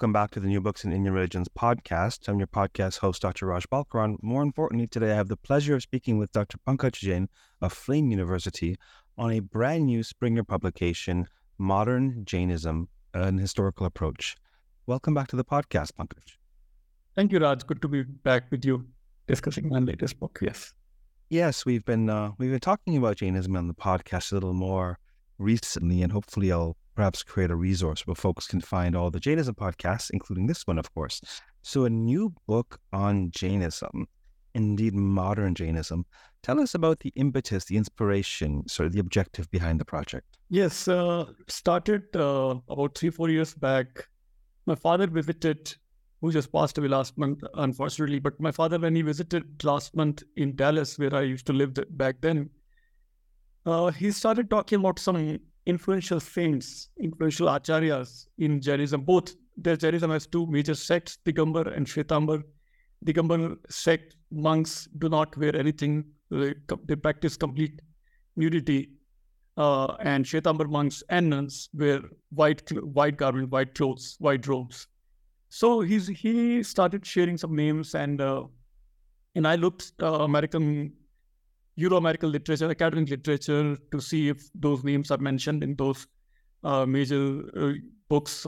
Welcome back to the New Books in Indian Religions podcast. I'm your podcast host, Dr. Raj Balkaran. More importantly, today I have the pleasure of speaking with Dr. Pankaj Jain of Flame University on a brand new Springer publication, Modern Jainism, an Historical Approach. Welcome back to the podcast, Pankaj. Thank you, Raj. Good to be back with you discussing my latest book. Yes. Yes, we've been uh, we've been talking about Jainism on the podcast a little more recently, and hopefully I'll perhaps create a resource where folks can find all the Jainism podcasts, including this one, of course. So, a new book on Jainism, indeed modern Jainism. Tell us about the impetus, the inspiration, sort of the objective behind the project. Yes, uh, started uh, about three, four years back. My father visited, who just passed away last month, unfortunately, but my father, when he visited last month in Dallas, where I used to live back then, uh, he started talking about some influential saints, influential acharyas in Jainism. Both the Jainism has two major sects, Digambar and Shwetambar. Digambar sect monks do not wear anything; they, they practice complete nudity. Uh, and Shwetambar monks and nuns wear white white garment, white clothes, white robes. So he's he started sharing some names, and uh, and I looked uh, American Euro-American literature, academic literature, to see if those names are mentioned in those uh, major uh, books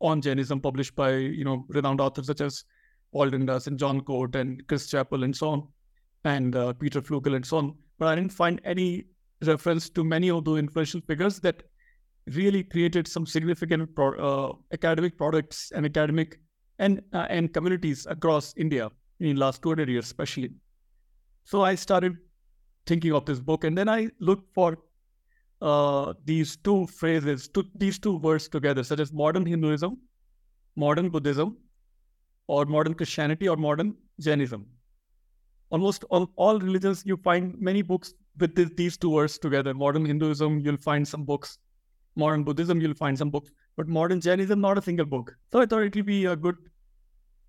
on Jainism published by you know renowned authors such as Paul Dundas and John Cort and Chris Chappell and so on, and uh, Peter Flugel and so on. But I didn't find any reference to many of those influential figures that really created some significant pro- uh, academic products and academic and uh, and communities across India in the last 200 years, especially. So I started thinking of this book. And then I looked for uh, these two phrases, these two words together, such as modern Hinduism, modern Buddhism, or modern Christianity, or modern Jainism. Almost all, all religions, you find many books with this, these two words together. Modern Hinduism, you'll find some books. Modern Buddhism, you'll find some books. But modern Jainism, not a single book. So I thought it will be a good,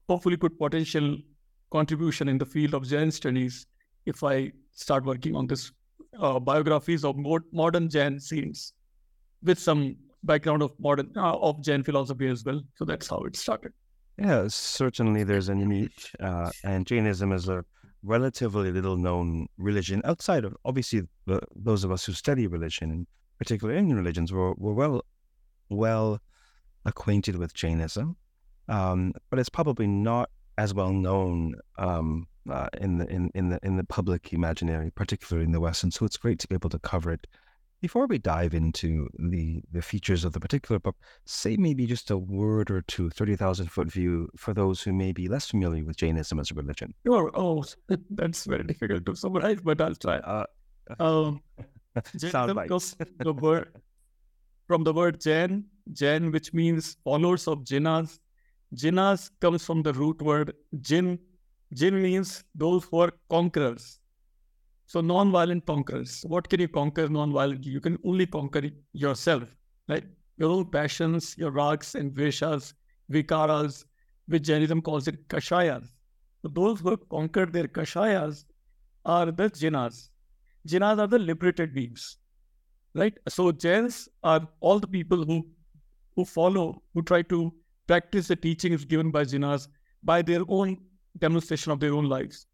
hopefully good potential contribution in the field of Jain studies if I start working on this uh, biographies of more modern Jain saints with some background of modern uh, of Jain philosophy as well. So that's how it started. Yeah, certainly there's a niche, uh, and Jainism is a relatively little known religion outside of obviously the, those of us who study religion, particularly Indian religions, we're, we're well well acquainted with Jainism, um, but it's probably not as well known um, uh, in the in, in the in the public imaginary, particularly in the West. And so it's great to be able to cover it. Before we dive into the the features of the particular book, say maybe just a word or two, thirty thousand foot view for those who may be less familiar with Jainism as a religion. Sure. Oh, that's very difficult to summarize, but I'll try. Uh, um, Jainism comes the word from the word Jain, Jain, which means followers of Jinas. Jinas comes from the root word Jin, Jin means those who are conquerors. So non-violent conquerors. What can you conquer non-violently? You can only conquer yourself, right? Your own passions, your rags and vishas, vikaras, which Jainism calls it kashayas. So those who have conquered their kashayas are the jinas. Jinas are the liberated beings, right? So Jains are all the people who who follow, who try to practice the teachings given by jinas by their own demonstration of their own lives.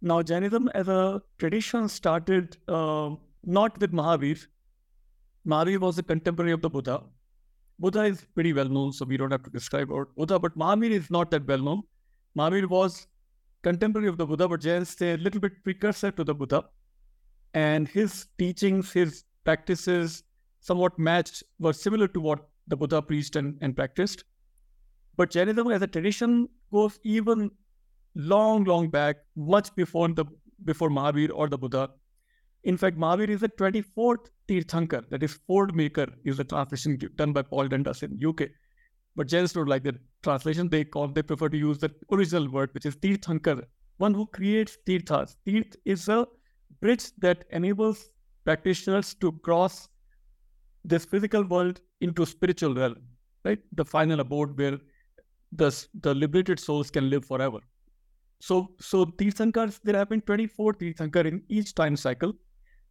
Now, Jainism as a tradition started uh, not with Mahavir. Mahavir was a contemporary of the Buddha. Buddha is pretty well known, so we don't have to describe about Buddha, but Mahavir is not that well known. Mahavir was contemporary of the Buddha, but Jains say a little bit precursor to the Buddha. And his teachings, his practices, somewhat matched, were similar to what the Buddha preached and, and practiced. But Jainism as a tradition goes even long, long back, much before the before Mahavir or the Buddha. In fact, Mahavir is the 24th Tirthankar, that is ford maker, is the translation done by Paul Dundas in UK. But Jains don't like the translation. They call they prefer to use the original word, which is Tirthankar, one who creates tirthas. Tirth is a bridge that enables practitioners to cross this physical world into spiritual realm, right? The final abode where the, the liberated souls can live forever. So, so Tirthankars, there have been 24 Tirthankar in each time cycle.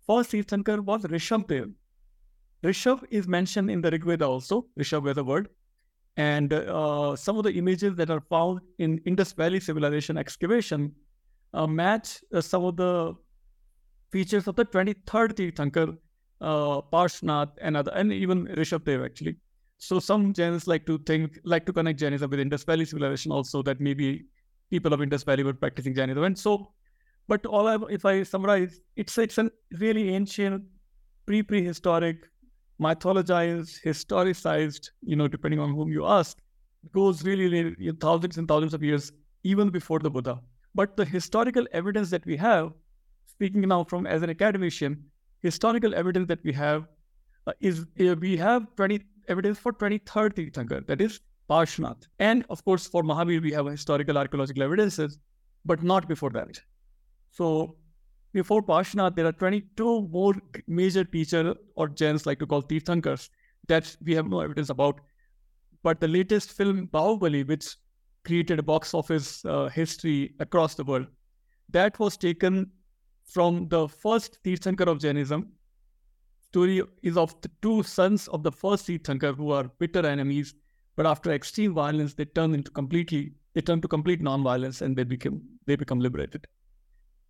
First Tirthankar was Rishabdev. Rishabh is mentioned in the Rig Veda also, Rishabh is a word. And uh, some of the images that are found in Indus Valley civilization excavation uh, match uh, some of the features of the 23rd Tirthankar, uh, Parshnath, and other, and even Rishabdev actually. So some Jains like to think, like to connect Jainism with Indus Valley civilization also, that maybe people of Indus Valley were practicing Jainism. And so, but all I, if I summarize, it's it's a really ancient, pre-prehistoric, mythologized, historicized, you know, depending on whom you ask, goes really, really thousands and thousands of years, even before the Buddha. But the historical evidence that we have, speaking now from as an academician, historical evidence that we have uh, is uh, we have 20 evidence for 23rd Tirthankar, that is Parshnath. And of course, for Mahavir, we have historical archaeological evidences, but not before that. So before Parshnath, there are 22 more major teacher or Jains like to call Tirthankars that we have no evidence about. But the latest film, Bahubali, which created a box office uh, history across the world, that was taken from the first Tirthankar of Jainism. Story is of the two sons of the first Tirthankar who are bitter enemies, but after extreme violence, they turn into completely they turn to complete non-violence and they become they become liberated.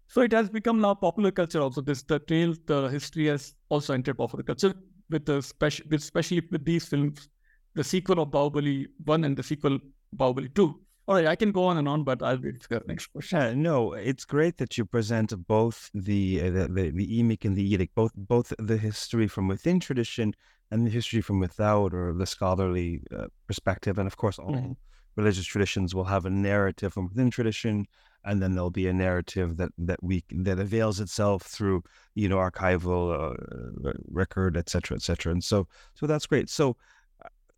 So it has become now popular culture also. This the tale, the history has also entered popular culture with the special, especially with these films, the sequel of Bahubali one and the sequel Bahubali two. All right, I can go on and on, but I'll wait for the next question. Yeah, no, it's great that you present both the uh, the, the, the emic and the etic, both both the history from within tradition and the history from without, or the scholarly uh, perspective, and of course, all mm-hmm. religious traditions will have a narrative from within tradition, and then there'll be a narrative that that we that avails itself through you know archival uh, uh record, etc., etc. And so, so that's great. So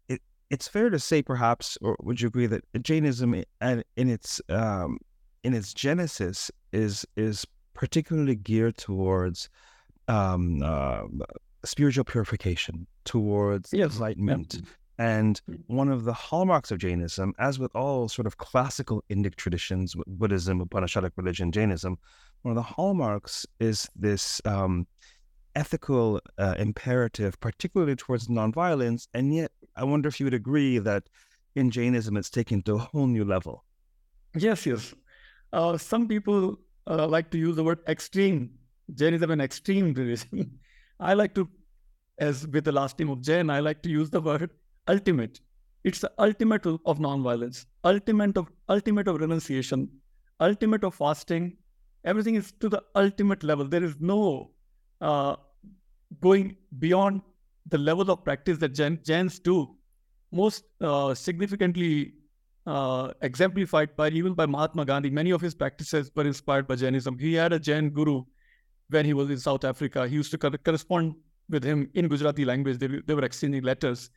It, it's fair to say, perhaps, or would you agree that Jainism, in, in its um, in its genesis, is is particularly geared towards um, uh, spiritual purification, towards yes. enlightenment. And one of the hallmarks of Jainism, as with all sort of classical Indic traditions, Buddhism, Upanishadic religion, Jainism, one of the hallmarks is this um, ethical uh, imperative, particularly towards nonviolence. And yet, I wonder if you would agree that in Jainism, it's taken to a whole new level. Yes, yes. Uh, some people uh, like to use the word extreme. Jainism an extreme religion. I like to, as with the last name of Jain, I like to use the word ultimate. It's the ultimate of nonviolence, ultimate of ultimate of renunciation, ultimate of fasting. Everything is to the ultimate level. There is no uh, going beyond the level of practice that Jain, Jains do, most uh, significantly uh, exemplified by even by Mahatma Gandhi. Many of his practices were inspired by Jainism. He had a Jain guru when he was in South Africa. He used to correspond with him in Gujarati language. They, they were exchanging letters.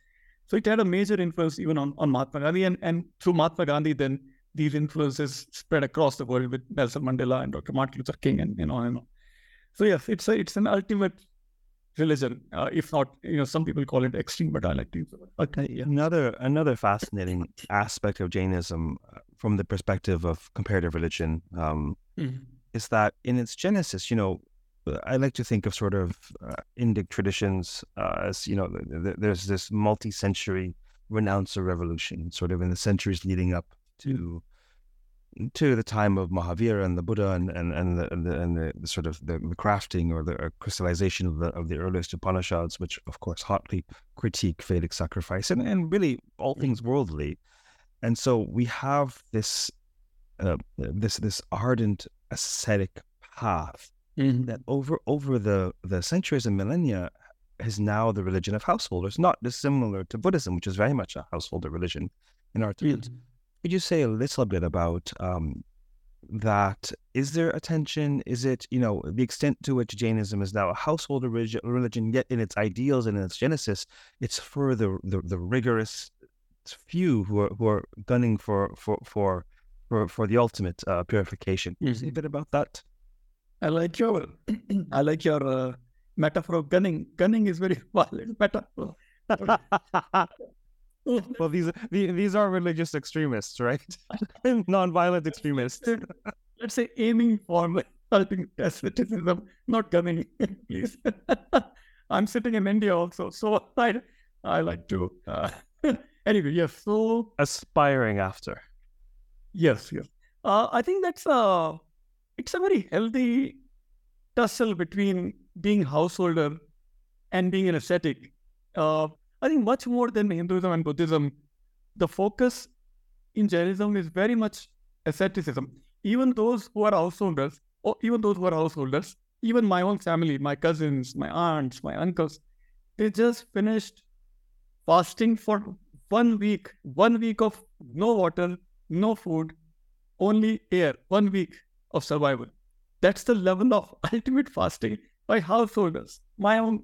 So it had a major influence even on, on Mahatma Gandhi. And, and through Mahatma Gandhi, then these influences spread across the world with Nelson Mandela and Dr. Martin Luther King and, and on and on. So yes, it's a, it's an ultimate religion. Uh, if not, you know, some people call it extreme, but I like to use it. Okay. Yeah. Another another fascinating aspect of Jainism, uh, from the perspective of comparative religion, um, mm-hmm. is that in its genesis, you know, I like to think of sort of uh, Indic traditions uh, as you know, th- th- there's this multi-century renouncer revolution, sort of in the centuries leading up to to the time of Mahavira and the Buddha and and and the and the, and the, the sort of the, the, crafting or the crystallization of the of the earliest Upanishads, which of course hotly critique Vedic sacrifice and, and really all mm. things worldly. And so we have this uh, this this ardent ascetic path mm-hmm. that over over the the centuries and millennia is now the religion of householders, not dissimilar to Buddhism, which is very much a householder religion in our times. Mm-hmm. Could you say a little bit about um, that is there a tension? Is it, you know, the extent to which Jainism is now a household religion, yet in its ideals and in its genesis, it's for the, the, the rigorous few who are who are gunning for for for for, for the ultimate uh, purification. Can you say a bit about that? I like your I like your uh, metaphor of gunning. Gunning is very violent metaphor. well, these these are religious extremists, right? Non-violent extremists. Let's say aiming for helping asceticism, not gunning, please. I'm sitting in India also, so I I like to. Uh, anyway, yes. So aspiring after. Yes, yes. Uh, I think that's a it's a very healthy tussle between being householder and being an ascetic. Uh, I think much more than Hinduism and Buddhism, the focus in Jainism is very much asceticism. Even those who are householders, or even those who are householders, even my own family, my cousins, my aunts, my uncles, they just finished fasting for one week, one week of no water, no food, only air, one week of survival. That's the level of ultimate fasting by householders, my own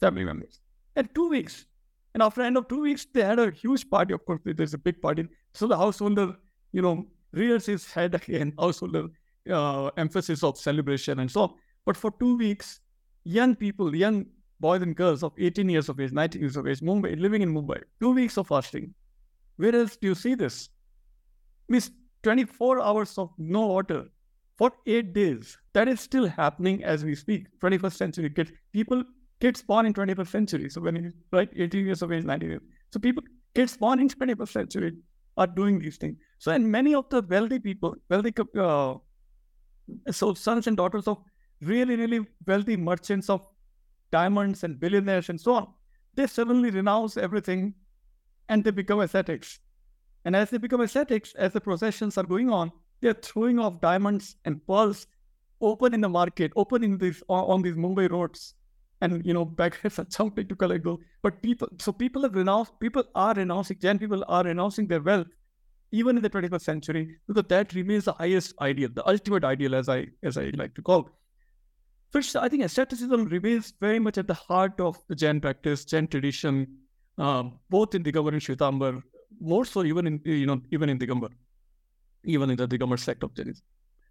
family members. And two weeks, and after end of two weeks, they had a huge party. Of course, there's a big party. So the householder, you know, rears his head again, householder uh, emphasis of celebration and so on. But for two weeks, young people, young boys and girls of 18 years of age, 19 years of age, Mumbai, living in Mumbai, two weeks of fasting. Where else do you see this? Means 24 hours of no water for eight days. That is still happening as we speak. 21st century kids, people kids born in 21st century. So when you right 18 years of age, 19 years. So people kids born in 21st century are doing these things. So and many of the wealthy people, wealthy uh, so sons and daughters of really really wealthy merchants of diamonds and billionaires and so on, they suddenly renounce everything and they become ascetics. And as they become ascetics, as the processions are going on, they're throwing off diamonds and pearls open in the market, open in these on these Mumbai roads and you know beggars are jumping to collect gold. But people, so people have renounced. People are renouncing. Gen people are renouncing their wealth, even in the 21st century, because that remains the highest ideal, the ultimate ideal, as I as I like to call. First, I think asceticism remains very much at the heart of the Jain practice, Jain tradition, um, both in Digambar and Shwetambar, more so even in you know even in Digambar, even in the Digambar sect of Jainism.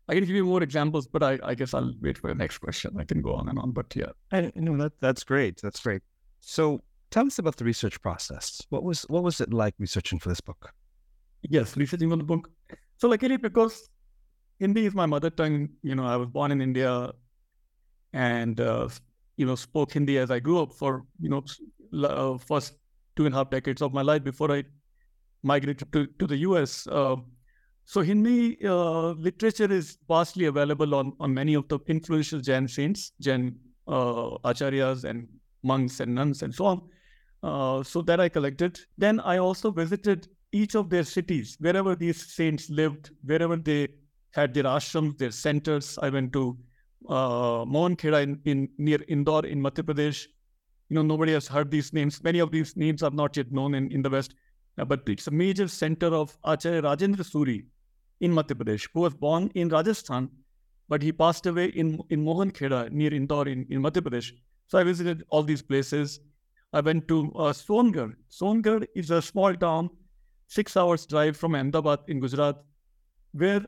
I can give you more examples, but I, I guess I'll wait for the next question. I can go on and on, but yeah. I know that that's great. That's great. So tell us about the research process. What was what was it like researching for this book? Yes, researching for the book. So luckily, because Hindi is my mother tongue, you know, I was born in India, and uh, you know spoke Hindi as I grew up for you know uh, first two and a half decades of my life before I migrated to to the US. Uh, so Hindi uh, literature is vastly available on, on many of the influential Jain saints, Jain uh, acharyas and monks and nuns and so on. Uh, so that I collected. Then I also visited each of their cities, wherever these saints lived, wherever they had their ashrams, their centers. I went to uh, Mohan Kheda in, in near Indore in Madhya Pradesh. You know, nobody has heard these names. Many of these names are not yet known in, in the West. Uh, but it's a major center of Acharya Rajendra Suri, in Madhya Pradesh, who was born in Rajasthan, but he passed away in, in Mohan Kheda near Indore in, in Madhya Pradesh. So I visited all these places. I went to uh. Songadh is a small town, six hours drive from Ahmedabad in Gujarat, where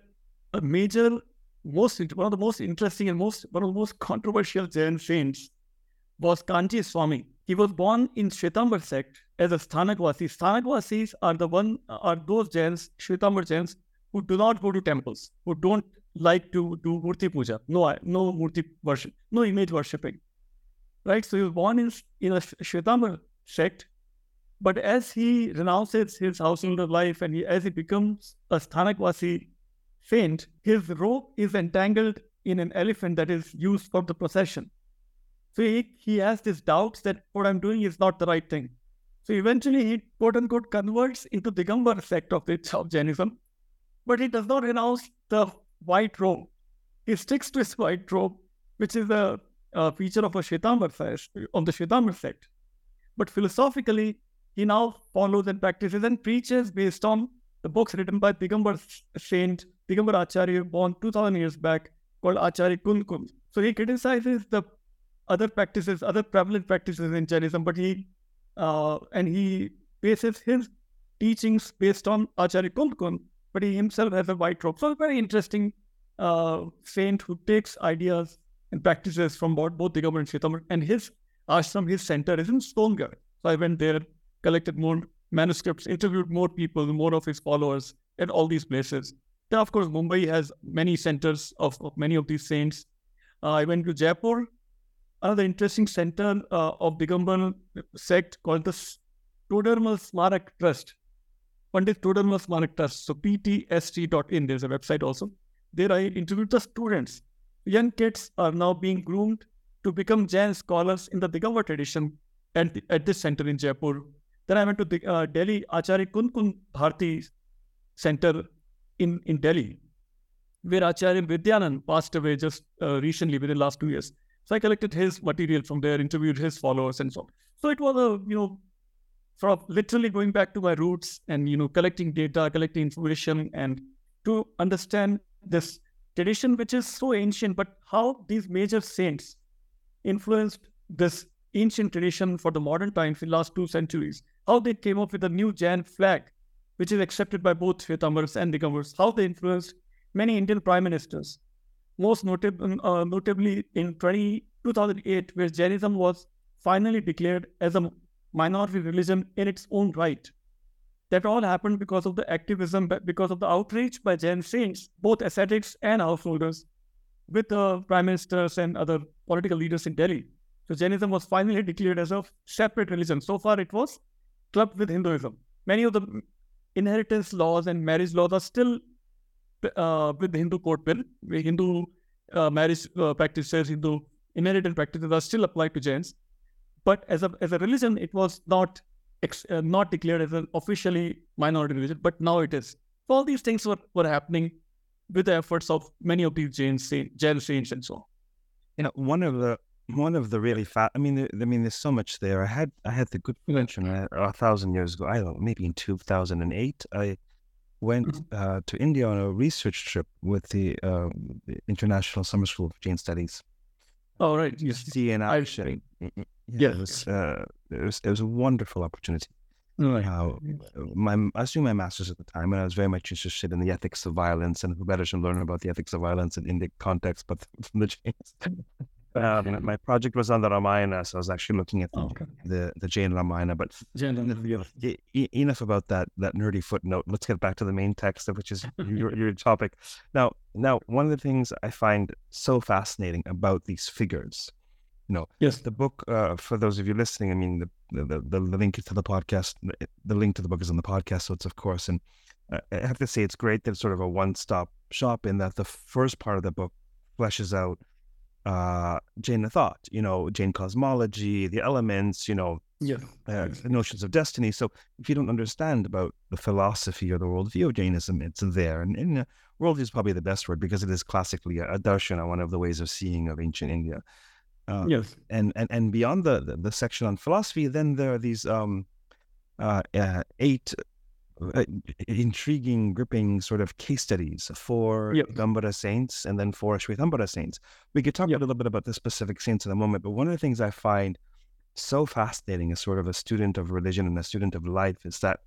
a major, most one of the most interesting and most one of the most controversial Jain saints was Kanji Swami. He was born in Shwetambar sect as a Sthanakvasi. Sthanakvasis are the one are those Jains, Shwetambar Jains, who do not go to temples, who don't like to do murti puja, no, no murti worship, no image worshipping. Right? So he was born in, in a Shwetambar sect, but as he renounces his householder life and he, as he becomes a Sthanakvasi saint, his robe is entangled in an elephant that is used for the procession. So he, he has these doubts that what I'm doing is not the right thing. So eventually he quote unquote converts into the Digambar sect of, the, of Jainism but he does not renounce the white robe. He sticks to his white robe, which is a, a feature of a Shwetambar of the Shwetambar sect. But philosophically, he now follows and practices and preaches based on the books written by Digambar saint Digambar Acharya born 2000 years back called Acharya Kund. So he criticizes the other practices, other prevalent practices in Jainism, but he uh, and he bases his teachings based on Acharya Kund, but he himself has a white robe. So a very interesting uh, saint who takes ideas and practices from both, both Digambar and Shwetambar. And his ashram, his center is in Songadh. So I went there, collected more manuscripts, interviewed more people, more of his followers at all these places. Then, of course, Mumbai has many centers of, of many of these saints. Uh, I went to Jaipur, another interesting center uh, of Digambar sect called the Todarmal Smarak Trust. Pandit Smarak Trust. So ptst.in, there's a website also. There I interviewed the students. Young kids are now being groomed to become Jain scholars in the Digambar tradition at, at this center in Jaipur. Then I went to the, uh, Delhi Acharya Kund Kund Bharti Center in, in Delhi, where Acharya Vidyanand passed away just uh, recently within the last two years. So I collected his material from there, interviewed his followers and so on. So it was a, you know, of literally going back to my roots and, you know, collecting data, collecting information and to understand this tradition, which is so ancient, but how these major saints influenced this ancient tradition for the modern times in the last two centuries, how they came up with a new Jain flag, which is accepted by both Shwetambars and Digambars, how they influenced many Indian prime ministers, most notab- uh, notably in 20, 2008, where Jainism was finally declared as a minority religion in its own right. That all happened because of the activism, because of the outreach by Jain saints, both ascetics and householders, with the prime ministers and other political leaders in Delhi. So Jainism was finally declared as a separate religion. So far, it was clubbed with Hinduism. Many of the inheritance laws and marriage laws are still uh, with the Hindu Code Bill. Hindu uh, marriage uh, practices, Hindu inheritance practices are still applied to Jains. But as a as a religion, it was not ex, uh, not declared as an officially minority religion, but now it is. So all these things were, were happening with the efforts of many of these Jain, Jain saints and so on. You know, one of the one of the really fat. I mean, there, I mean, there's so much there. I had I had the good fortune uh, a thousand years ago. I don't know, maybe in 2008. I went mm-hmm. uh, to India on a research trip with the, uh, the International Summer School of Jain Studies. Oh right, yes. See in action. Yeah, yes. It was, uh, it was it was a wonderful opportunity. Right. How my I was doing my master's at the time, and I was very much interested in the ethics of violence, and who better to learn about the ethics of violence in Indian context, but from the Jains. Um, my project was on the Ramayana, so I was actually looking at the, oh, okay. the, the Jain Ramayana. But enough about that that nerdy footnote. Let's get back to the main text, which is your, your topic. Now, now one of the things I find so fascinating about these figures, you know, yes, the book. Uh, for those of you listening, I mean, the, the the, the link to the podcast, the link to the book is on the podcast, so it's of course. And uh, I have to say, it's great that it's sort of a one stop shop in that the first part of the book fleshes out uh, Jain thought, you know, Jain cosmology, the elements, you know, yeah. uh, the notions of destiny. So if you don't understand about the philosophy or the worldview of Jainism, it's there. And, and uh, worldview is probably the best word because it is classically a, a darshana, one of the ways of seeing of ancient India. Uh, yes. And, and and beyond the, the, the section on philosophy, then there are these um, uh, uh, eight uh, intriguing, gripping sort of case studies for yep. Gambara saints and then for Shwetambara saints. We could talk yep. a little bit about the specific saints in a moment, but one of the things I find so fascinating as sort of a student of religion and a student of life is that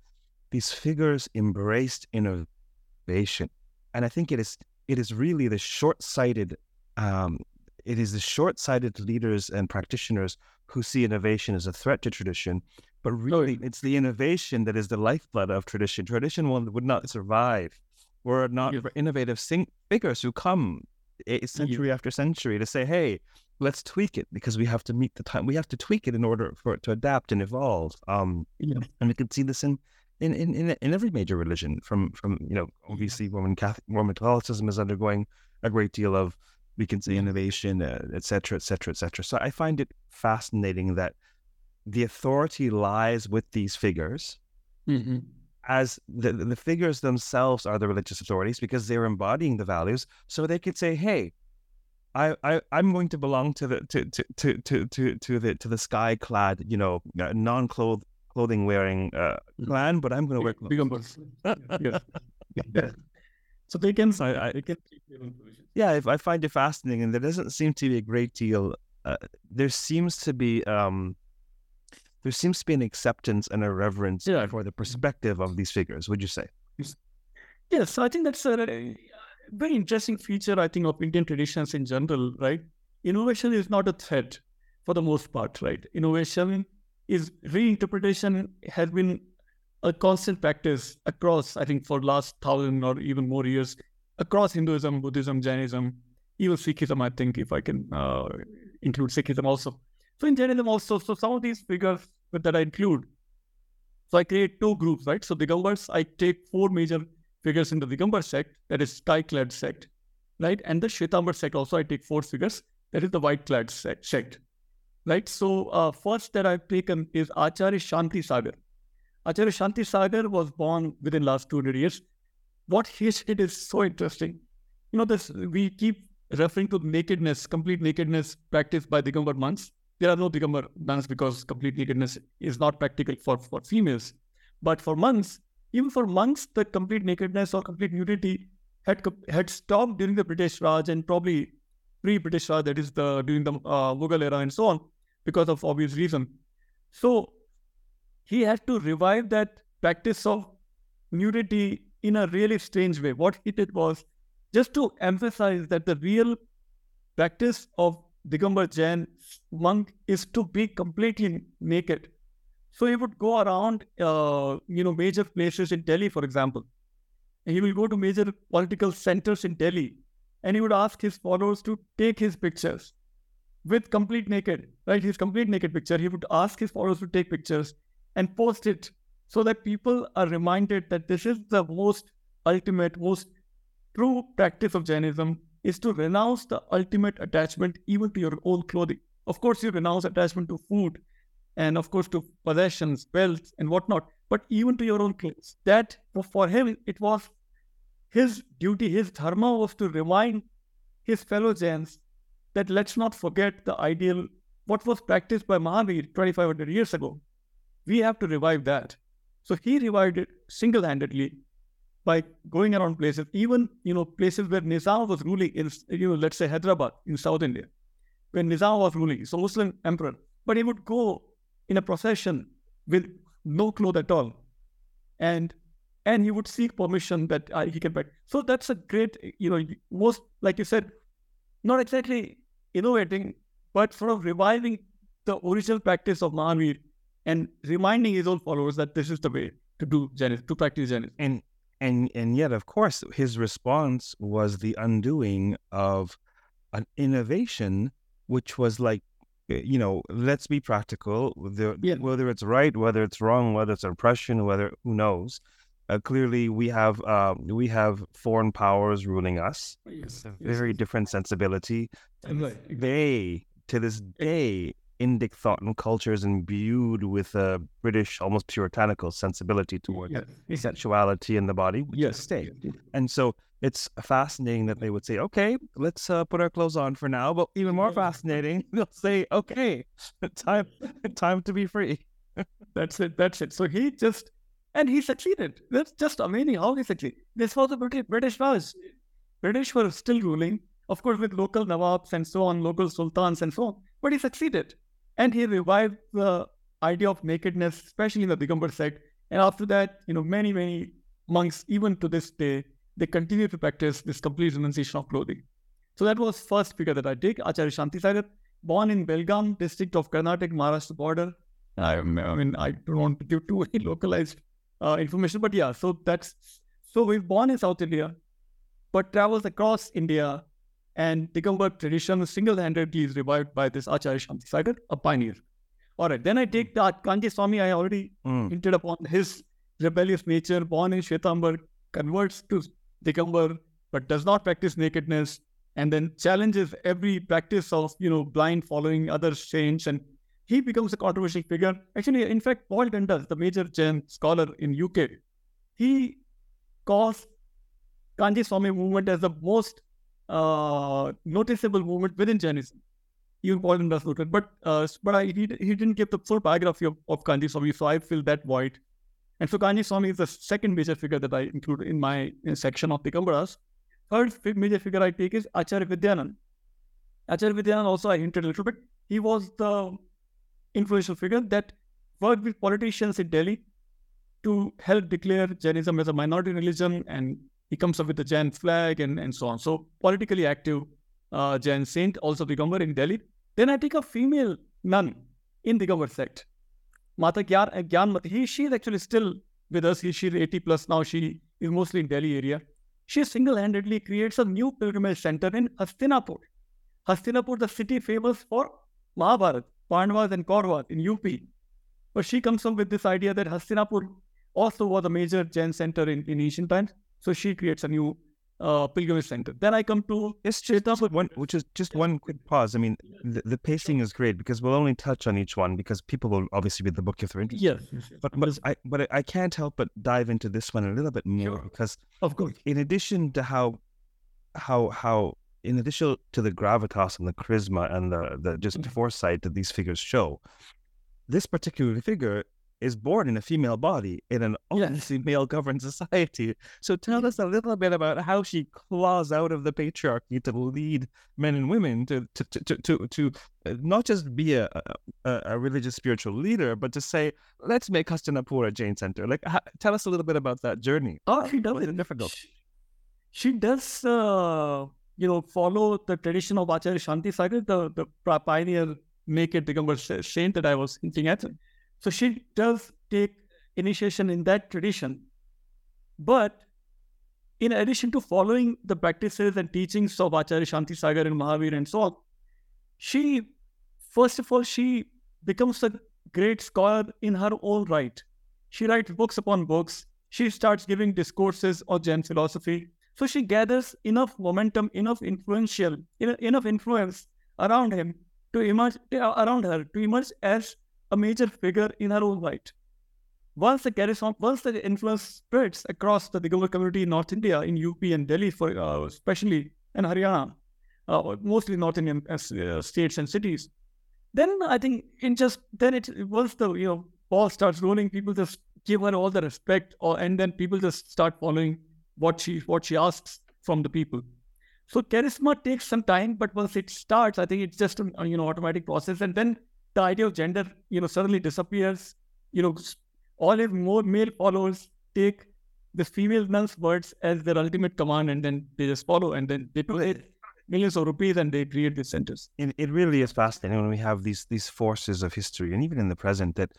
these figures embraced innovation. And I think it is it is really the short-sighted um, it is the short-sighted leaders and practitioners who see innovation as a threat to tradition but really, it's the innovation that is the lifeblood of tradition. Tradition would not survive were it not yeah. for innovative figures who come century yeah. after century to say, hey, let's tweak it because we have to meet the time. We have to tweak it in order for it to adapt and evolve. Um, yeah. And we can see this in, in, in, in every major religion from, from you know, obviously Roman Catholic, Roman Catholicism is undergoing a great deal of, we can say innovation, uh, et cetera, et cetera, et cetera. So I find it fascinating that the authority lies with these figures mm-hmm. as the, the figures themselves are the religious authorities because they're embodying the values so they could say hey I, I I'm going to belong to the to to to to to, to the to the sky clad you know uh, non clothed clothing wearing uh, mm. clan, but I'm going to wear clothes. yeah. yeah. So they can, I, I, they can yeah, I find it fascinating, and there doesn't seem to be a great deal. Uh, there seems to be um, there seems to be an acceptance and a reverence yeah. for the perspective of these figures. Would you say? Yes, I think that's a very interesting feature. I think of Indian traditions in general, right? Innovation is not a threat for the most part, right? Innovation is reinterpretation has been a constant practice across, I think, for last thousand or even more years across Hinduism, Buddhism, Jainism, even Sikhism, I think, if I can uh, include Sikhism also. So in Jainism also, so some of these figures that I include, so I create two groups, right? So the Digambars, I take four major figures in the Digambar sect, that is sky-clad sect, right? And the Shwetambar sect also, I take four figures, that is the white-clad sect, right? So uh, first that I've taken is Acharya Shanti Sagar. Acharya Shanti Sagar was born within last 200 years what he said is so interesting. You know, this we keep referring to nakedness, complete nakedness practiced by Digambar monks. There are no Digambar nuns because complete nakedness is not practical for, for females. But for monks, even for monks, the complete nakedness or complete nudity had had stopped during the British Raj and probably pre-British Raj, that is the during the uh, Mughal era and so on, because of obvious reason. So he had to revive that practice of nudity in a really strange way. What he did was just to emphasize that the real practice of Digambar Jain monk is to be completely naked. So he would go around, uh, you know, major places in Delhi, for example. And he will go to major political centers in Delhi, and he would ask his followers to take his pictures with complete naked, right? His complete naked picture. He would ask his followers to take pictures and post it so that people are reminded that this is the most ultimate, most true practice of Jainism is to renounce the ultimate attachment even to your own clothing. Of course, you renounce attachment to food and of course to possessions, wealth, and whatnot, but even to your own clothes. That for him, it was his duty, his dharma was to remind his fellow Jains that let's not forget the ideal, what was practiced by Mahavir 2500 years ago. We have to revive that. So he revived it single-handedly by going around places, even you know places where Nizam was ruling in you know let's say Hyderabad in South India, when Nizam was ruling, so Muslim emperor, but he would go in a procession with no clothes at all, and and he would seek permission that uh, he can. So that's a great you know most like you said, not exactly innovating, but sort of reviving the original practice of Mahavir and reminding his own followers that this is the way to do Jainism, to practice Jainism. And and and yet, of course, his response was the undoing of an innovation, which was like, eh, you know, let's be practical. Whether, yeah. whether it's right, whether it's wrong, whether it's oppression, whether who knows. Uh, clearly, we have uh, we have foreign powers ruling us. Yes. a very yes. different sensibility. Right. They, to this day, Indic thought and culture is imbued with a British, almost puritanical sensibility towards yes. sexuality in the body, which yes. state. And so it's fascinating that they would say, okay, let's uh, put our clothes on for now. But even more fascinating, they'll say, okay, time, time to be free. that's it. That's it. So he just, and he succeeded. That's just amazing how he succeeded. This was a British, British Raj. British were still ruling, of course, with local Nawabs and so on, local sultans and so on. But he succeeded. And he revived the idea of nakedness, especially in the Digambar sect. And after that, you know, many, many monks, even to this day, they continue to practice this complete renunciation of clothing. So that was first figure that I take, Acharya Shanti Shantisagar, born in Belgaum district of Karnataka, Maharashtra border. I, I mean, I don't want to give too localized uh, information, but yeah, so that's, so we're born in South India, but travels across India, and Digambar tradition single-handedly is revived by this Acharya Shantisagar, a pioneer. All right, then I take the Kanji Swami, I already mm. hinted upon his rebellious nature, born in Shwetambar, converts to Digambar, but does not practice nakedness, and then challenges every practice of, you know, blind following other saints, and he becomes a controversial figure. Actually, in fact, Paul Dundas, the major Jain scholar in UK, he calls Kanji Swami movement as the most uh, noticeable movement within Jainism. Even Paul does noted, but uh, but I, he he didn't give the full biography of, of Kanji Swami, so I fill that void. And so Kanji Swami is the second major figure that I include in my in section of Digambaras. Third major figure I take is Acharya Vidyanand. Acharya Vidyanand also I hinted a little bit. He was the influential figure that worked with politicians in Delhi to help declare Jainism as a minority religion, and he comes up with the Jain flag and, and so on. So politically active uh, Jain saint, also Digambar in Delhi. Then I take a female nun in Digambar sect, Mata Gyan, Gyanmati. He, she is actually still with us. He, she's 80 plus now. She is mostly in Delhi area. She single-handedly creates a new pilgrimage center in Hastinapur. Hastinapur, the city famous for Mahabharat, Pandavas and Kauravas in UP. But she comes up with this idea that Hastinapur also was a major Jain center in, in ancient times. So she creates a new uh, pilgrimage center. Then I come to It's just one, which is just one quick pause. I mean, the, the pacing is great because we'll only touch on each one because people will obviously read the book if they're interested. yes, yes, yes. But but I but I can't help but dive into this one a little bit more Sure. because of course. in addition to how how how in addition to the gravitas and the charisma and the the just Mhm. foresight that these figures show, this particular figure is born in a female body in an Yes. obviously male governed society. So tell us a little bit about how she claws out of the patriarchy to lead men and women to to to to, to, uh, not just be a, a a religious spiritual leader, but to say let's make Hastinapur a Jain center. Like, ha- tell us a little bit about that journey. Oh, she does it. it difficult? She, she does, uh, you know, follow the tradition of Acharya Shanti Sagar, the, the pioneer naked Digambar a saint that I was hinting at. So she does take initiation in that tradition. But in addition to following the practices and teachings of Acharya Shanti Sagar and Mahavir and so on, she, first of all, she becomes a great scholar in her own right. She writes books upon books. She starts giving discourses on Jain philosophy. So she gathers enough momentum, enough influential, enough influence around him to emerge around her to emerge as a major figure in her own right. Once the charisma, once the influence spreads across the Digambar community in North India, in UP and Delhi, for uh, especially and Haryana, uh, mostly North Indian uh, uh, states and cities, then I think in just then it once the you know ball starts rolling, people just give her all the respect, or and then people just start following what she what she asks from the people. So charisma takes some time, but once it starts, I think it's just an uh, you know automatic process, and then the idea of gender you know suddenly disappears. You know, all his more male followers take the female nun's words as their ultimate command, and then they just follow, and then they donate millions of rupees and they create these centers. it, it really is fascinating when we have these these forces of history and even in the present that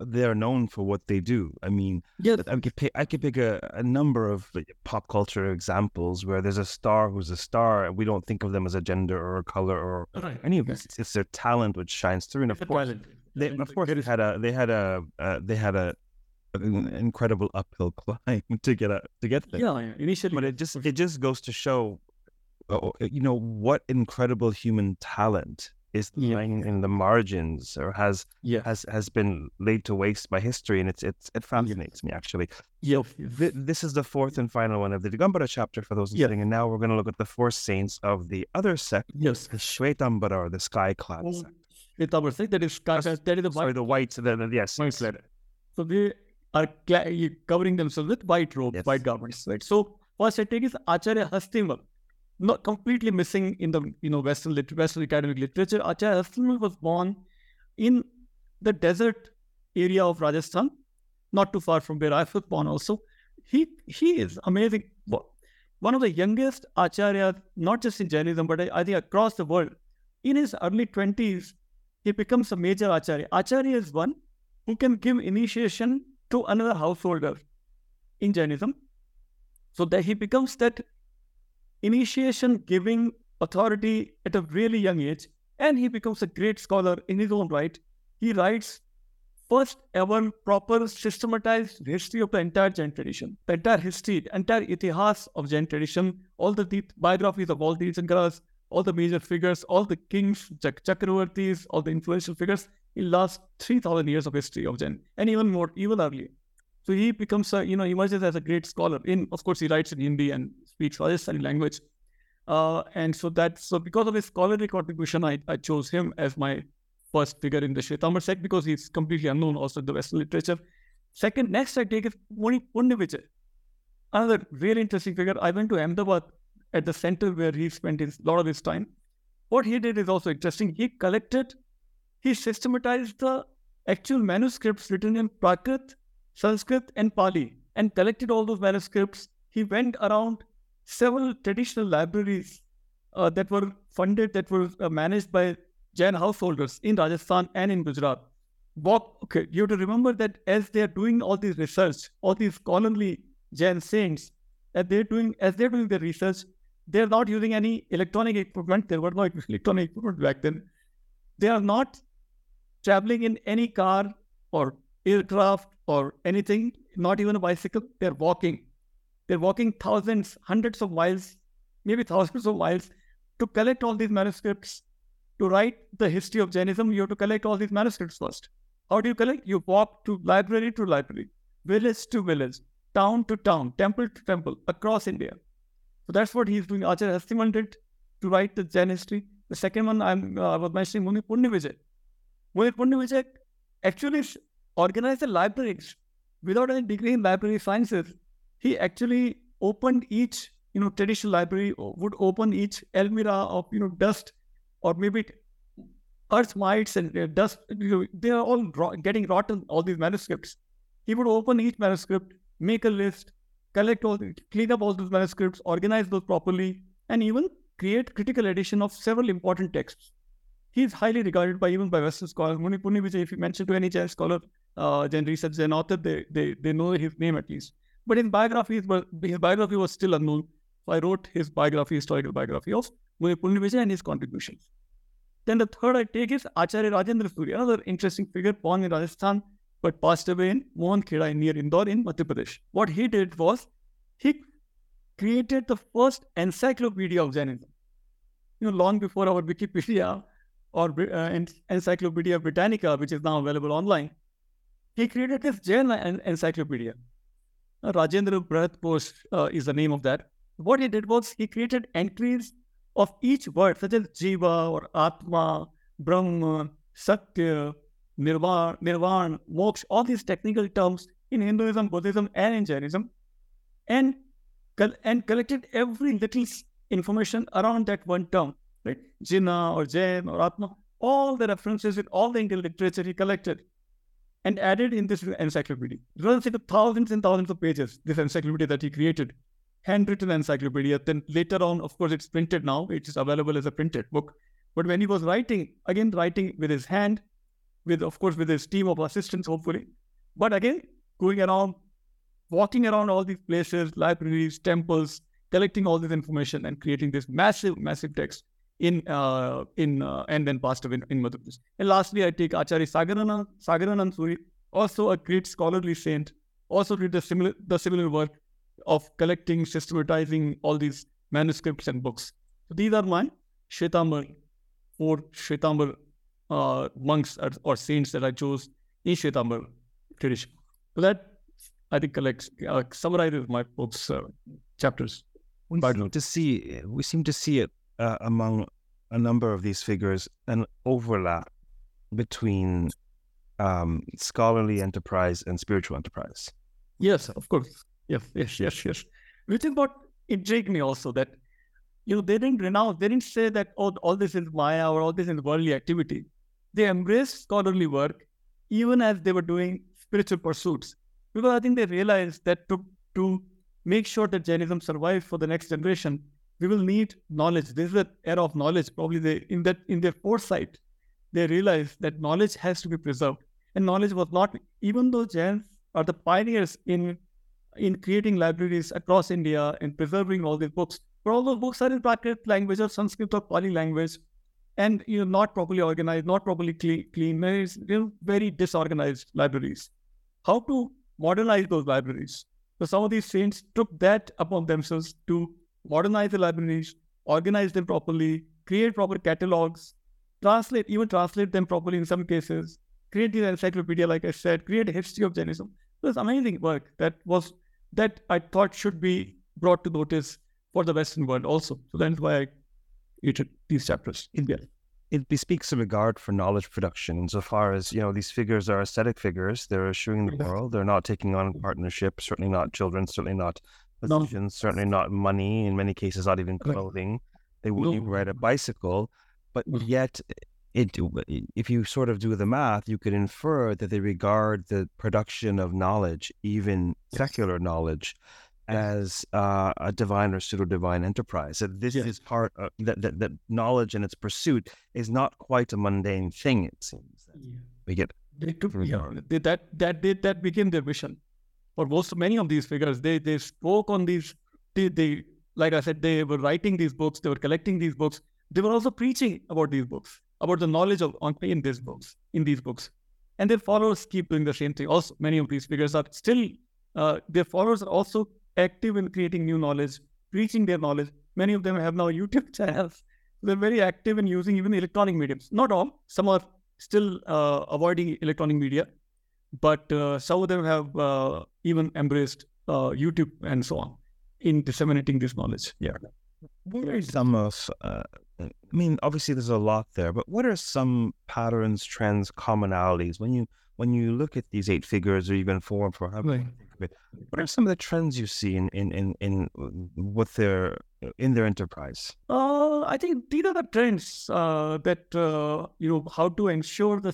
they are known for what they do. I mean, Yeah, I could pick, I could pick a, a number of pop culture examples where there's a star who's a star, and we don't think of them as a gender or a color or right. any of this. It's, it's their talent which shines through, and of The course, talent. they, And of course, they had a they had a uh, they had a an incredible uphill climb to get a to get there. Yeah, yeah. Initially, But it just it just goes to show, uh, you know, what incredible human talent is Yeah. lying in the margins or has yeah, has has been laid to waste by history, and it's it's it fascinates me actually. yeah, Th- this is the fourth and final one of the Digambara chapter for those Yeah. listening, and now we're going to look at the four saints of the other sect, yes. the Shvetambara, or the sky clad Oh, sect. Our sect, that is that is the Sorry, white. the white. The, the, yes, white. So they are cla- covering themselves with white robes, Yes. white garments, right? So first I take is Acharya Hastimal, not completely missing in the you know Western Western academic literature. Acharya Hastimal was born in the desert area of Rajasthan, not too far from where I was born. Also, he he is amazing. One of the youngest acharyas, not just in Jainism, but I, I think across the world. In his early twenties, he becomes a major acharya. Acharya is one who can give initiation to another householder in Jainism. So that he becomes that initiation giving authority at a really young age, and he becomes a great scholar in his own right. He writes first ever proper systematized history of the entire Jain tradition, the entire history, the entire itihas of Jain tradition, all the deep biographies of all the Tirthankaras, all the major figures, all the kings, Chak- Chakravartis, all the influential figures in last 3,000 years of history of Jain, and even more, even earlier. So he becomes, a, you know, emerges as a great scholar. In, of course, he writes in Hindi and speaks Rajasthani language. Uh, and so that, so because of his scholarly contribution, I, I chose him as my first figure in the Shwetambar sect because he's completely unknown also in the Western literature. Second, next I take is Muni Punyavijay. Another really interesting figure. I went to Ahmedabad at the center where he spent a lot of his time. What he did is also interesting. He collected, he systematized the actual manuscripts written in Prakrit, Sanskrit, and Pali, and collected all those manuscripts. He went around several traditional libraries uh, that were funded, that were uh, managed by Jain householders in Rajasthan and in Gujarat. Walk, okay, you have to remember that as they are doing all this research, all these scholarly Jain saints, as they're doing as they're doing their research, they're not using any electronic equipment. There were no electronic equipment back then. They are not traveling in any car or aircraft or anything, not even a bicycle. They're walking. They're walking thousands, hundreds of miles, maybe thousands of miles to collect all these manuscripts. To write the history of Jainism, you have to collect all these manuscripts first. How do you collect? You walk to library to library, village to village, town to town, temple to temple across India. So that's what he's doing. Acharya Hastimal did to write the Jain history. The second one I'm, uh, I was mentioning Muni Punyavijay. Muni Punyavijay actually organized the libraries without any degree in library sciences. He actually opened each, you know, traditional library would open each almirah of, you know, dust or maybe earth mites and uh, dust. You know, they are all rot- getting rotten, all these manuscripts. He would open each manuscript, make a list, collect all, clean up all those manuscripts, organize those properly, and even create critical edition of several important texts. He is highly regarded by even by Western scholars. Muni Punyavijay, if you mention to any Jain scholar, uh, Jain research, Jain author, they, they, they know his name at least. But his biography, his biography was still unknown. So I wrote his biography, historical biography of Muni Punyavijay and his contributions. Then the third I take is Acharya Rajendra Suri, another interesting figure born in Rajasthan, but passed away in Mohan Kheda near Indore in Madhya Pradesh. What he did was he created the first encyclopedia of Jainism. You know, long before our Wikipedia or uh, Encyclopedia Britannica, which is now available online, he created this Jain encyclopedia. Uh, Rajendra Kosh uh, is the name of that. What he did was he created entries of each word, such as Jiva or Atma, Brahma, Satya, Nirvana, Nirvana, Moksha, all these technical terms in Hinduism, Buddhism, and in Jainism, and and collected every little information around that one term, right? Jina or Jain or Atma, all the references with all the Indian literature he collected and added in this encyclopedia. It runs into thousands and thousands of pages, this encyclopedia that he created, handwritten encyclopedia. Then later on, of course, it's printed now, it is available as a printed book. But when he was writing, again, writing with his hand, with, of course, with his team of assistants, hopefully. But again, going around, walking around all these places, libraries, temples, collecting all this information and creating this massive, massive text in uh, in uh, and then passed away in, in Madhya Pradesh. And lastly, I take Acharya Sagaranand, Sagaranand Suri, also a great scholarly saint, also did the similar the similar work of collecting, systematizing all these manuscripts and books. So these are my Shwetambar, four Shwetambar uh, monks or, or, saints that I chose in Shwetambar tradition. So that I think collects uh, summarizes my books uh, chapters. We seem to see we seem to see it uh, among a number of these figures an overlap between um, scholarly enterprise and spiritual enterprise. Yes, of course. Yes, yes, yes, yes. Which is what intrigued me also that you know they didn't renounce, they didn't say that oh all this is Maya or all this is worldly activity. They embraced scholarly work even as they were doing spiritual pursuits. Because I think they realized that to to make sure that Jainism survives for the next generation, we will need knowledge. This is an era of knowledge. Probably they in that in their foresight, they realized that knowledge has to be preserved. And knowledge was not, even though Jains are the pioneers in in creating libraries across India and preserving all these books. But all those books are in Prakrit language or Sanskrit or Pali language, and you know not properly organized, not properly clean, clean very disorganized libraries. How to modernize those libraries? So some of these saints took that upon themselves to modernize the libraries, organize them properly, create proper catalogs, translate, even translate them properly in some cases, create the encyclopedia, like I said, create a history of Jainism. So it's amazing work that was that I thought should be brought to notice for the Western world also. So that's why I created these chapters in there. it bespeaks a regard for knowledge production insofar as you know these figures are ascetic figures they're eschewing the world they're not taking on partnership certainly not children certainly not positions no. certainly not money in many cases not even clothing they wouldn't no. even ride a bicycle but yet it, if you sort of do the math, you could infer that they regard the production of knowledge, even secular knowledge, as uh, a divine or pseudo divine enterprise. That this yes. is part of, that, that that knowledge and its pursuit is not quite a mundane thing. It seems yeah. we get they took, yeah, they, that that they, that became their vision. For most many of these figures, they they spoke on these. They, they like I said, they were writing these books. They were collecting these books. They were also preaching about these books about the knowledge of on in these books, in these books. And their followers keep doing the same thing. Also, many of these figures are still, uh, their followers are also active in creating new knowledge, preaching their knowledge. Many of them have now YouTube channels. They're very active in using even electronic mediums. Not all, some are still uh, avoiding electronic media, but uh, some of them have uh, even embraced uh, YouTube and so on in disseminating this knowledge. Yeah. What are some of uh, I mean, obviously there's a lot there, but what are some patterns, trends, commonalities when you when you look at these eight figures or even four for right. what are some of the trends you see in in in, in what their in their enterprise? Uh, I think these are the trends uh, that uh, you know how to ensure the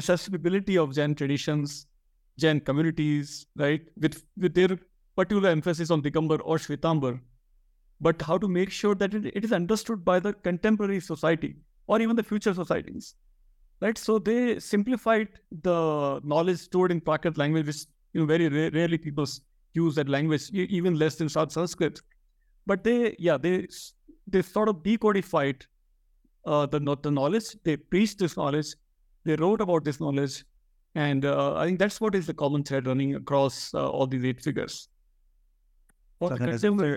sustainable sustainability of Jain traditions, Jain communities, right? With with their particular emphasis on Digambar or Shwetambar but how to make sure that it, it is understood by the contemporary society or even the future societies. Right. So they simplified the knowledge stored in Prakrit language, which you know very ra- rarely people use that language, even less than Sanskrit. But they, yeah, they they sort of decodified uh, the the knowledge. They preached this knowledge. They wrote about this knowledge, and uh, I think that's what is the common thread running across uh, all these eight figures. So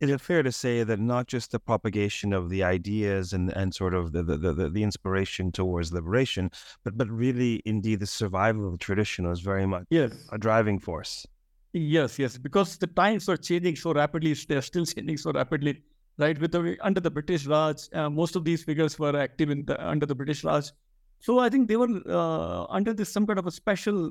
is it fair to say that not just the propagation of the ideas and, and sort of the, the, the, the inspiration towards liberation, but but really indeed the survival of the tradition was very much yes. a driving force. Yes, yes, because the times are changing so rapidly, they're still changing so rapidly, right? With the under the British Raj, uh, most of these figures were active in the, under the British Raj, so I think they were uh, under this some kind of a special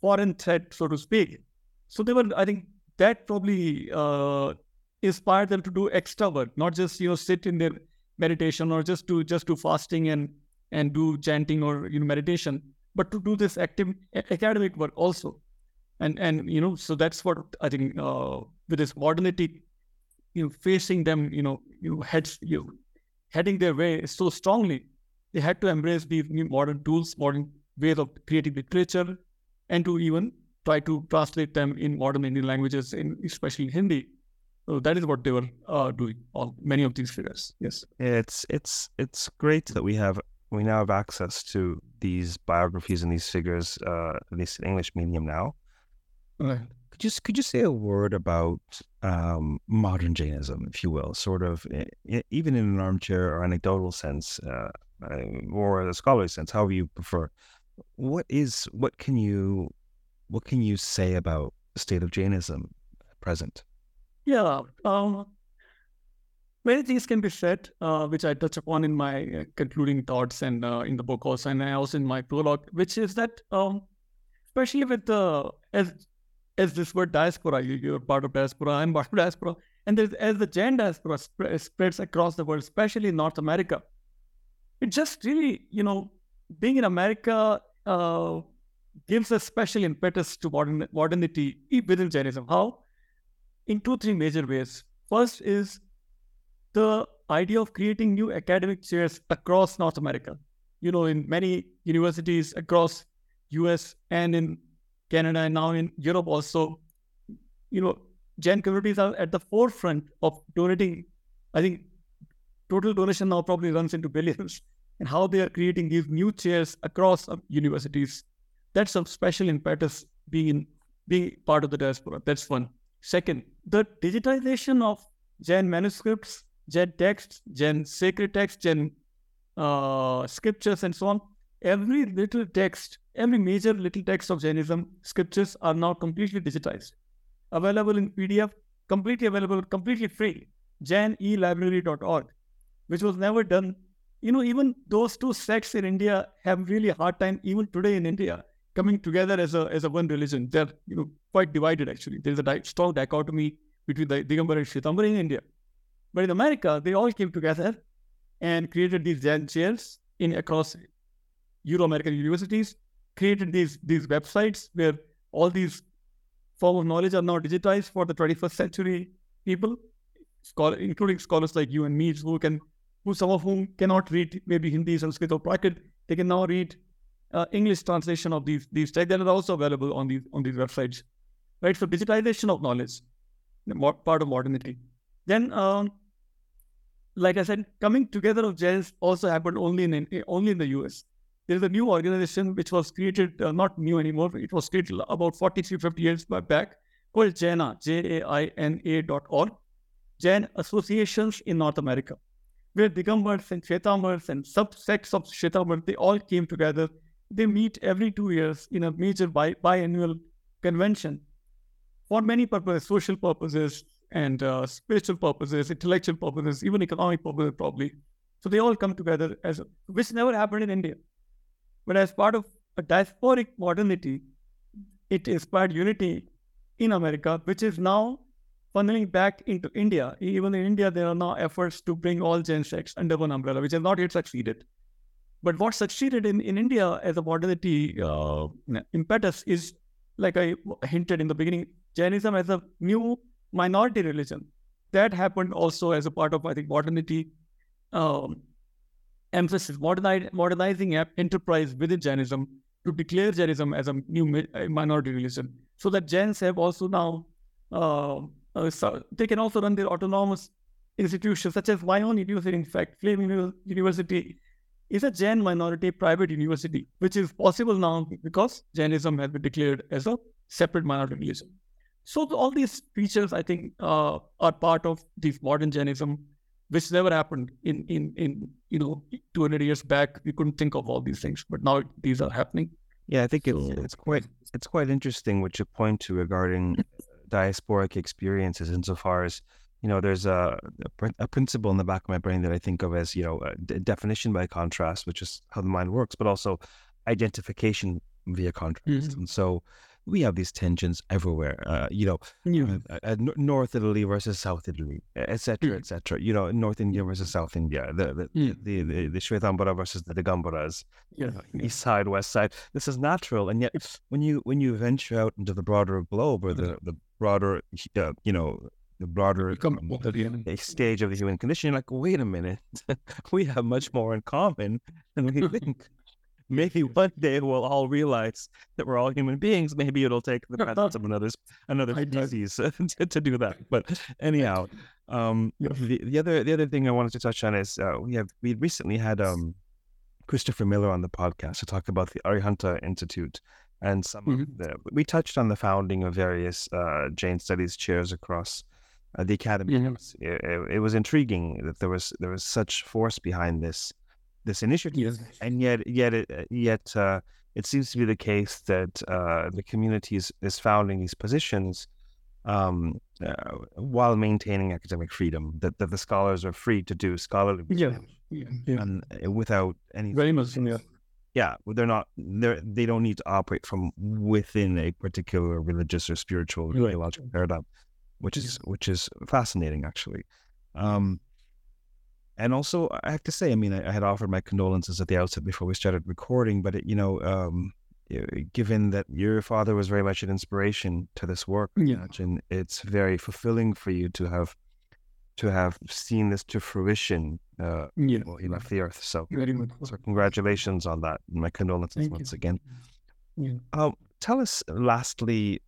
foreign threat, so to speak. So they were, I think, that probably uh, inspire them to do extra work, not just you know sit in their meditation or just do just do fasting and and do chanting or you know meditation, but to do this active academic work also. And and you know so that's what I think uh, with this modernity, you know, facing them, you know, you heads you heading their way so strongly, they had to embrace these new modern tools, modern ways of creating literature, and to even try to translate them in modern Indian languages, in especially Hindi. So that is what they were uh, doing. All many of these figures. Yes, it's it's it's great that we have we now have access to these biographies and these figures, uh, at least in English medium now. Right. Could you could you say a word about um, modern Jainism, if you will, sort of even in an armchair or anecdotal sense, uh, or a scholarly sense, however you prefer? What is what can you what can you say about the state of Jainism at present? Yeah. Um, many things can be said, uh, which I touch upon in my uh, concluding thoughts and uh, in the book also, and also in my prologue, which is that, um, especially with the as as this word diaspora, you, are part of diaspora, I'm part of diaspora, and as the Jain diaspora sp- spreads across the world, especially North America, it just really, you know, being in America uh, gives a special impetus to modern modernity within Jainism. How? in two, three major ways. First is the idea of creating new academic chairs across North America. You know, in many universities across US and in Canada and now in Europe also, you know, Jain communities are at the forefront of donating. I think total donation now probably runs into billions and how they are creating these new chairs across universities. That's a special impetus being being part of the diaspora. That's one. Second, the digitization of Jain manuscripts, Jain texts, Jain sacred texts, Jain uh, scriptures, and so on. Every little text, every major little text of Jainism scriptures are now completely digitized, available in PDF, completely available, completely free. JainElibrary.org, which was never done you know, even those two sects in India have really hard time, even today in India, coming together as a as a one religion. They're you know quite divided actually. There's a di- strong dichotomy between the Digambara and Shvetambara in India. But in America, they all came together and created these Jain chairs in across Euro-American universities, created these these websites where all these form of knowledge are now digitized for the 21st century people, scholar, including scholars like you and me, who can, who some of whom cannot read maybe Hindi, Sanskrit, or Prakrit, they can now read uh, English translation of these these texts that are also available on these on these websites, right? So digitization of knowledge, part of modernity. Then, um, like I said, coming together of Jains also happened only in only in the U.S. There is a new organization which was created, uh, not new anymore. It was created about 43, 50 years back, called Jaina, J-A-I-N-A dot org, Jain Associations in North America, where Digambars and Shvetambars and subsects of Shvetambars, they all came together they meet every two years in a major bi- biannual convention for many purposes, social purposes and uh, spiritual purposes, intellectual purposes, even economic purposes, probably. So they all come together as which never happened in India. But as part of a diasporic modernity, it inspired unity in America, which is now funneling back into India. Even in India, there are now efforts to bring all Jain sects under one umbrella, which has not yet succeeded. But what succeeded in, in India as a modernity uh, impetus is, like I hinted in the beginning, Jainism as a new minority religion. That happened also as a part of, I think, modernity um, emphasis, modernizing enterprise within Jainism to declare Jainism as a new minority religion. So that Jains have also now, uh, uh, so they can also run their autonomous institutions, such as my own university, in fact, Flame University is a Jain minority private university, which is possible now because Jainism has been declared as a separate minority religion. So all these features, I think, uh, are part of this modern Jainism, which never happened in in in you know 200 years back. We couldn't think of all these things, but now these are happening. Yeah, I think it's it's quite it's quite interesting what you point to regarding diasporic experiences insofar as you know, there's a, a principle in the back of my brain that I think of as, you know, definition by contrast, which is how the mind works, but also identification via contrast. Mm-hmm. And so we have these tensions everywhere, uh, you know, yeah. uh, uh, North Italy versus South Italy, etc., mm. etc. You know, North India versus South India, the the mm. the, the, the Shvetambara versus the Digambaras, yeah. East side, West side. This is natural, and yet when you when you venture out into the broader globe or the the broader, uh, you know, the broader stage of the human condition, you're like, wait a minute, we have much more in common than we think. Maybe one day we'll all realize that we're all human beings. Maybe it'll take the presence of another another species to, to, do that. But anyhow, um, the, the other the other thing I wanted to touch on is uh, we have we recently had um, Christopher Miller on the podcast to talk about the Arihanta Institute and some mm-hmm. of the we touched on the founding of various uh, Jain studies chairs across uh, the academy. Yeah. It, it, it, was intriguing that there was there was such force behind this this initiative, yes. and yet yet it, uh, yet uh, it seems to be the case that uh, the community is, is founding these positions um, uh, while maintaining academic freedom. That, that the scholars are free to do scholarly yeah. yeah. yeah. and uh, without any very much yeah. Yeah, they're not. They they don't need to operate from within a particular religious or spiritual right. theological paradigm which is which is fascinating actually. Um, and also, I have to say, I mean, I, I, had offered my condolences at the outset before we started recording, but it, you know, um, given that your father was very much an inspiration to this work, yeah. and it's very fulfilling for you to have to have seen this to fruition. Uh, yeah. Well, he left the earth, so so congratulations on that. My condolences Thank once you. again. Yeah. Um, tell us, lastly,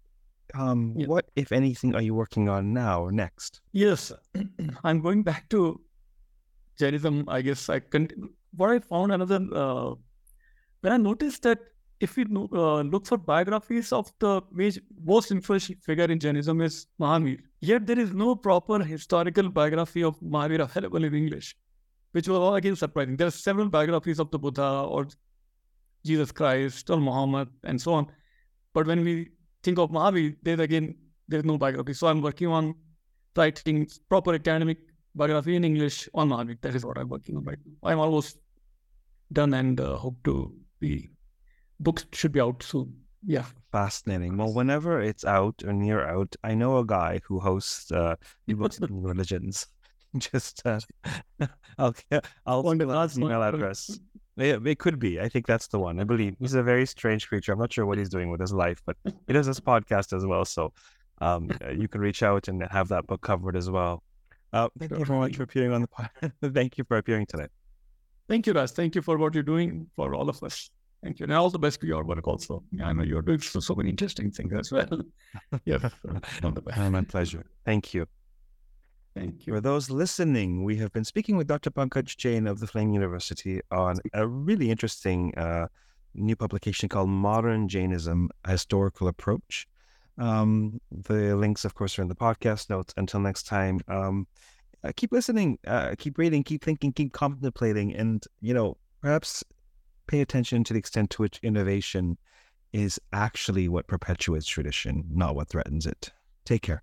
um, yeah. What, if anything, are you working on now or next? Yes, I'm going back to Jainism. I guess I can. What I found another uh, when I noticed that if we uh, look for biographies of the major, most influential figure in Jainism is Mahavir, yet there is no proper historical biography of Mahavir available in English, which was again surprising. There are several biographies of the Buddha or Jesus Christ or Muhammad and so on, but when we think of Mahavir, there's again, there's no biography. So I'm working on writing proper academic biography in English on Mahavir. That is what I'm working on right now. I'm almost done and uh, hope to be books should be out soon. Yeah. Fascinating. Well, whenever it's out or near out, I know a guy who hosts uh, books and religions. Just, uh, I'll, I'll Wonder spell his email address. Yeah, it could be. I think that's the one. I believe he's a very strange creature. I'm not sure what he's doing with his life, but he does this podcast as well. So um, you can reach out and have that book covered as well. Uh, thank you very much for appearing on the podcast. thank you for appearing today. Thank you, Raj. Thank you for what you're doing for all of us. Thank you. And all the best for your work also. I know you're doing so, so many interesting things as well. yeah. All the best. My pleasure. Thank you. Thank you. For those listening, we have been speaking with Dr. Pankaj Jain of the Flame University on a really interesting uh, new publication called Modern Jainism A Historical Approach. Um, the links, of course, are in the podcast notes. Until next time, um, uh, keep listening, uh, keep reading, keep thinking, keep contemplating, and, you know, perhaps pay attention to the extent to which innovation is actually what perpetuates tradition, not what threatens it. Take care.